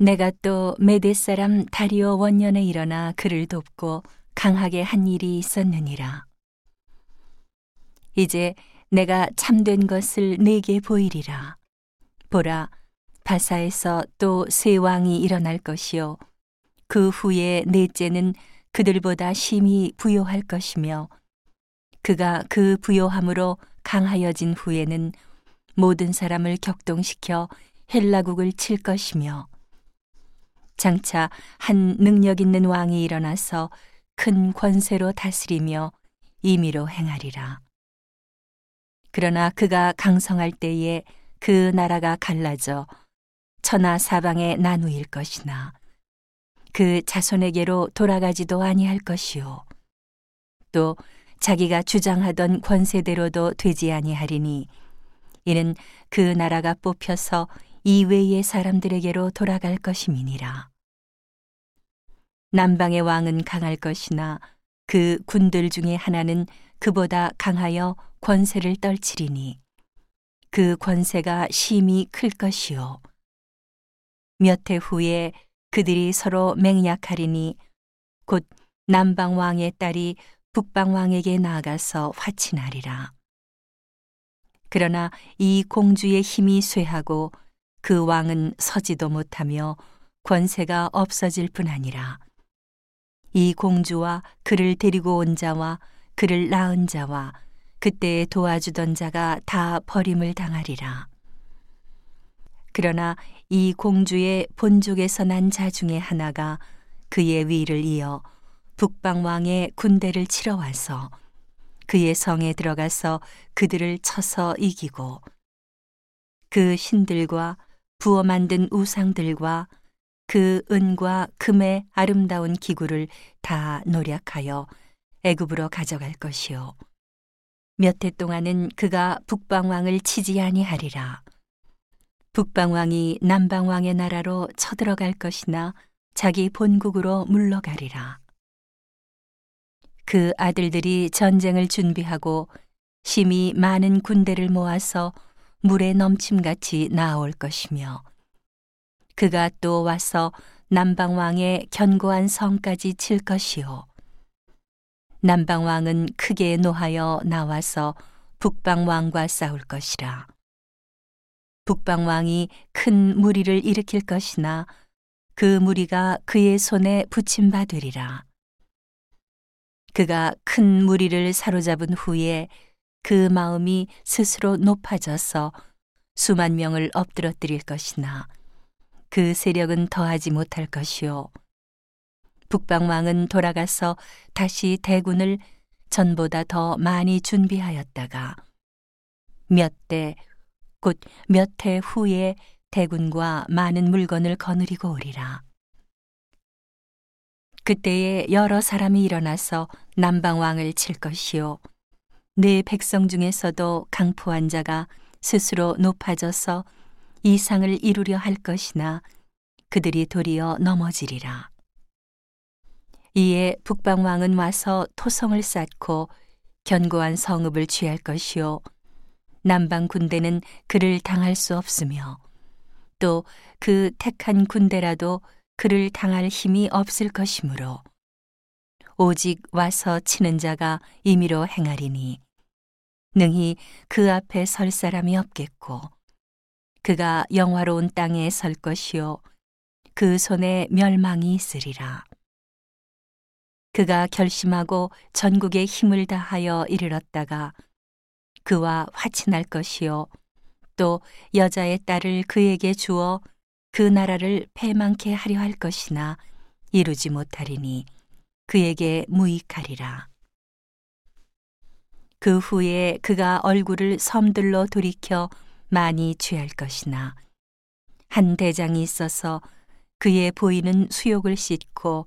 내가 또 메데 사람 다리오 원년에 일어나 그를 돕고 강하게 한 일이 있었느니라. 이제 내가 참된 것을 내게 보이리라. 보라, 바사에서 또 세 왕이 일어날 것이요. 그 후에 넷째는 그들보다 심히 부요할 것이며, 그가 그 부요함으로 강하여진 후에는 모든 사람을 격동시켜 헬라국을 칠 것이며, 장차 한 능력 있는 왕이 일어나서 큰 권세로 다스리며 임의로 행하리라. 그러나 그가 강성할 때에 그 나라가 갈라져 천하 사방에 나누일 것이나 그 자손에게로 돌아가지도 아니할 것이요 또 자기가 주장하던 권세대로도 되지 아니하리니 이는 그 나라가 뽑혀서 이외의 사람들에게로 돌아갈 것임이니라. 남방의 왕은 강할 것이나 그 군들 중에 하나는 그보다 강하여 권세를 떨치리니 그 권세가 심히 클 것이요. 몇 해 후에 그들이 서로 맹약하리니 곧 남방 왕의 딸이 북방 왕에게 나아가서 화친하리라. 그러나 이 공주의 힘이 쇠하고 그 왕은 서지도 못하며 권세가 없어질 뿐 아니라 이 공주와 그를 데리고 온 자와 그를 낳은 자와 그때에 도와주던 자가 다 버림을 당하리라. 그러나 이 공주의 본족에서 난 자 중에 하나가 그의 위를 이어 북방 왕의 군대를 치러 와서 그의 성에 들어가서 그들을 쳐서 이기고 그 신들과 부어 만든 우상들과 그 은과 금의 아름다운 기구를 다 노력하여 애굽으로 가져갈 것이요. 몇 해 동안은 그가 북방 왕을 치지 아니하리라. 북방 왕이 남방 왕의 나라로 쳐들어갈 것이나 자기 본국으로 물러가리라. 그 아들들이 전쟁을 준비하고 심히 많은 군대를 모아서 물에 넘침같이 나올 것이며 그가 또 와서 남방 왕의 견고한 성까지 칠 것이요. 남방 왕은 크게 노하여 나와서 북방 왕과 싸울 것이라. 북방 왕이 큰 무리를 일으킬 것이나 그 무리가 그의 손에 붙임 받으리라. 그가 큰 무리를 사로잡은 후에 그 마음이 스스로 높아져서 수만 명을 엎드러뜨릴 것이나 그 세력은 더하지 못할 것이요. 북방왕은 돌아가서 다시 대군을 전보다 더 많이 준비하였다가 몇 대, 곧 몇 해 후에 대군과 많은 물건을 거느리고 오리라. 그때에 여러 사람이 일어나서 남방왕을 칠 것이요. 내 백성 중에서도 강포한 자가 스스로 높아져서 이상을 이루려 할 것이나 그들이 도리어 넘어지리라. 이에 북방왕은 와서 토성을 쌓고 견고한 성읍을 취할 것이요. 남방 군대는 그를 당할 수 없으며 또 그 택한 군대라도 그를 당할 힘이 없을 것이므로 오직 와서 치는 자가 임의로 행하리니 능히 그 앞에 설 사람이 없겠고 그가 영화로운 땅에 설 것이요 그 손에 멸망이 있으리라 그가 결심하고 전국에 힘을 다하여 이르렀다가 그와 화친할 것이요 또 여자의 딸을 그에게 주어 그 나라를 패망케 하려 할 것이나 이루지 못하리니 그에게 무익하리라. 그 후에 그가 얼굴을 섬들로 돌이켜 많이 취할 것이나 한 대장이 있어서 그의 보이는 수욕을 씻고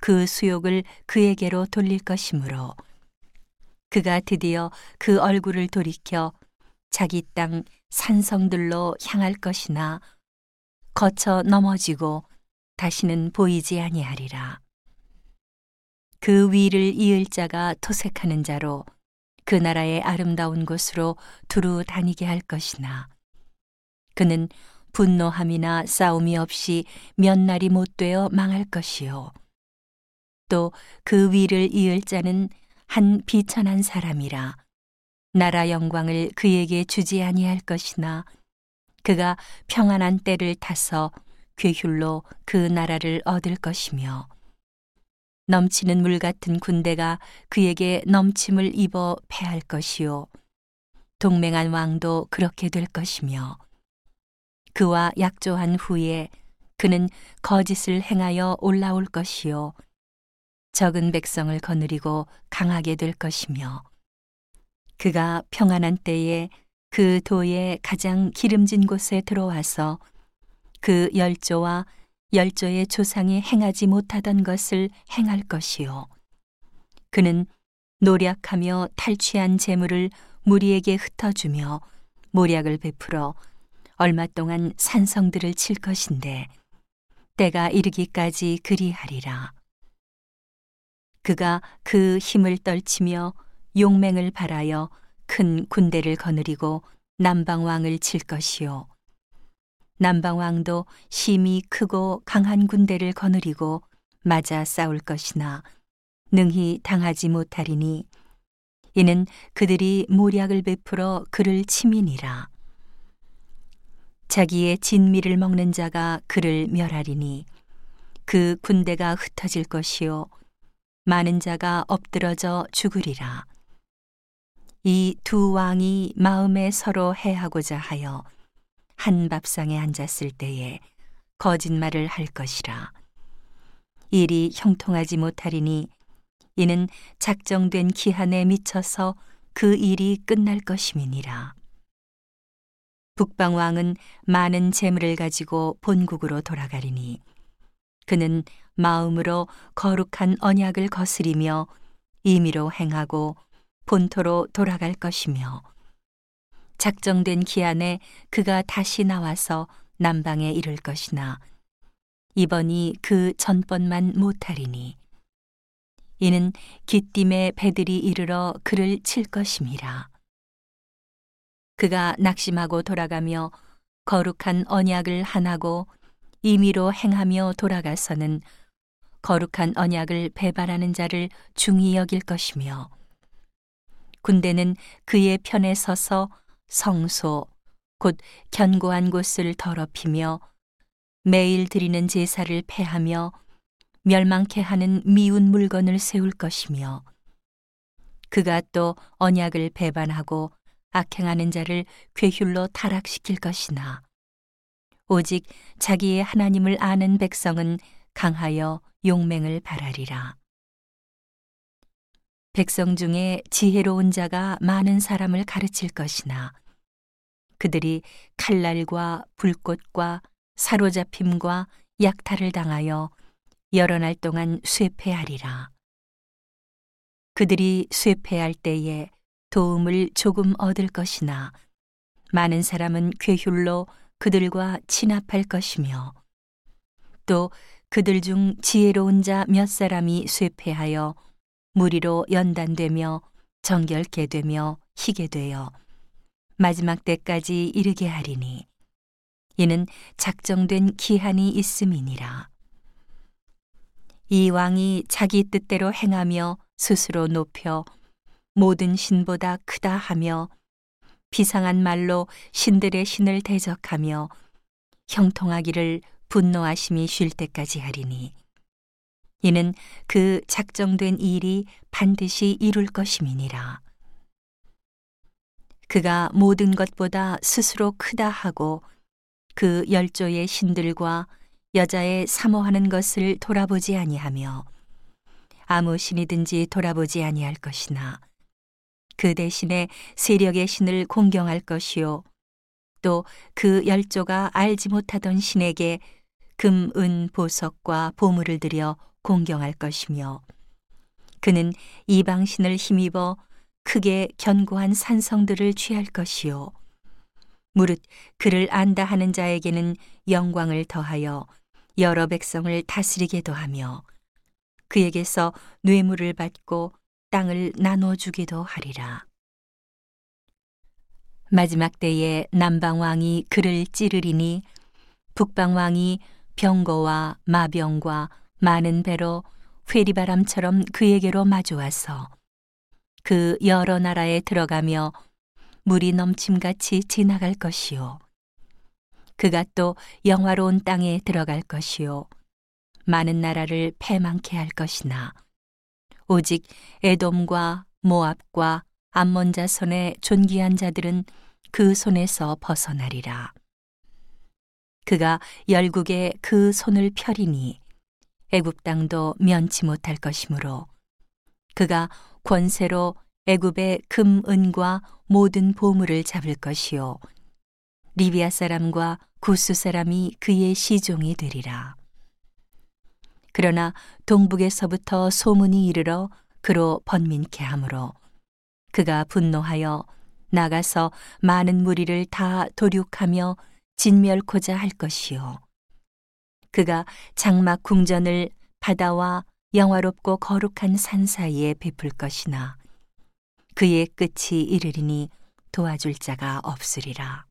그 수욕을 그에게로 돌릴 것이므로 그가 드디어 그 얼굴을 돌이켜 자기 땅 산성들로 향할 것이나 거쳐 넘어지고 다시는 보이지 아니하리라. 그 위를 이을 자가 토색하는 자로 그 나라의 아름다운 곳으로 두루 다니게 할 것이나 그는 분노함이나 싸움이 없이 몇 날이 못 되어 망할 것이요. 또 그 위를 이을 자는 한 비천한 사람이라 나라 영광을 그에게 주지 아니할 것이나 그가 평안한 때를 타서 괴휼로 그 나라를 얻을 것이며 넘치는 물 같은 군대가 그에게 넘침을 입어 패할 것이요. 동맹한 왕도 그렇게 될 것이며. 그와 약조한 후에 그는 거짓을 행하여 올라올 것이요. 적은 백성을 거느리고 강하게 될 것이며. 그가 평안한 때에 그 도의 가장 기름진 곳에 들어와서 그 열조와 열조의 조상이 행하지 못하던 것을 행할 것이요. 그는 노력하며 탈취한 재물을 무리에게 흩어주며 모략을 베풀어 얼마 동안 산성들을 칠 것인데 때가 이르기까지 그리하리라. 그가 그 힘을 떨치며 용맹을 발하여 큰 군대를 거느리고 남방왕을 칠 것이요. 남방왕도 심히 크고 강한 군대를 거느리고 맞아 싸울 것이나 능히 당하지 못하리니 이는 그들이 모략을 베풀어 그를 치민이라. 자기의 진미를 먹는 자가 그를 멸하리니 그 군대가 흩어질 것이요 많은 자가 엎드러져 죽으리라. 이 두 왕이 마음에 서로 해하고자 하여 한 밥상에 앉았을 때에 거짓말을 할 것이라. 일이 형통하지 못하리니 이는 작정된 기한에 미쳐서 그 일이 끝날 것임이니라. 북방 왕은 많은 재물을 가지고 본국으로 돌아가리니 그는 마음으로 거룩한 언약을 거스리며 임의로 행하고 본토로 돌아갈 것이며 작정된 기한에 그가 다시 나와서 남방에 이를 것이나 이번이 그 전번만 못하리니 이는 기띔의 배들이 이르러 그를 칠 것임이라. 그가 낙심하고 돌아가며 거룩한 언약을 하나고 임의로 행하며 돌아가서는 거룩한 언약을 배반하는 자를 중히 여길 것이며 군대는 그의 편에 서서 성소 곧 견고한 곳을 더럽히며 매일 드리는 제사를 패하며 멸망케 하는 미운 물건을 세울 것이며 그가 또 언약을 배반하고 악행하는 자를 괴휼로 타락시킬 것이나 오직 자기의 하나님을 아는 백성은 강하여 용맹을 바라리라. 백성 중에 지혜로운 자가 많은 사람을 가르칠 것이나 그들이 칼날과 불꽃과 사로잡힘과 약탈을 당하여 여러 날 동안 쇠폐하리라. 그들이 쇠폐할 때에 도움을 조금 얻을 것이나 많은 사람은 괴휼로 그들과 친합할 것이며 또 그들 중 지혜로운 자 몇 사람이 쇠폐하여 무리로 연단되며 정결케 되며 희게 되어 마지막 때까지 이르게 하리니 이는 작정된 기한이 있음이니라. 이 왕이 자기 뜻대로 행하며 스스로 높여 모든 신보다 크다 하며 비상한 말로 신들의 신을 대적하며 형통하기를 분노하심이 쉴 때까지 하리니 이는 그 작정된 일이 반드시 이룰 것임이니라. 그가 모든 것보다 스스로 크다 하고 그 열조의 신들과 여자의 사모하는 것을 돌아보지 아니하며 아무 신이든지 돌아보지 아니할 것이나 그 대신에 세력의 신을 공경할 것이요 또 그 열조가 알지 못하던 신에게 금, 은, 보석과 보물을 들여 공경할 것이며 그는 이방신을 힘입어 크게 견고한 산성들을 취할 것이요 무릇 그를 안다 하는 자에게는 영광을 더하여 여러 백성을 다스리게도 하며 그에게서 뇌물을 받고 땅을 나눠주기도 하리라. 마지막 때에 남방 왕이 그를 찌르리니 북방 왕이 병거와 마병과 많은 배로 회리바람처럼 그에게로 마주와서 그 여러 나라에 들어가며 물이 넘침같이 지나갈 것이요. 그가 또 영화로운 땅에 들어갈 것이요. 많은 나라를 패망케 할 것이나 오직 에돔과 모압과 암몬 자손의 존귀한 자들은 그 손에서 벗어나리라. 그가 열국에 그 손을 펴리니 애굽 땅도 면치 못할 것이므로 그가 권세로 애굽의 금, 은과 모든 보물을 잡을 것이요 리비아 사람과 구스 사람이 그의 시종이 되리라. 그러나 동북에서부터 소문이 이르러 그로 번민케 하므로 그가 분노하여 나가서 많은 무리를 다 도륙하며 진멸코자 할 것이요. 그가 장막 궁전을 바다와 영화롭고 거룩한 산 사이에 베풀 것이나 그의 끝이 이르리니 도와줄 자가 없으리라.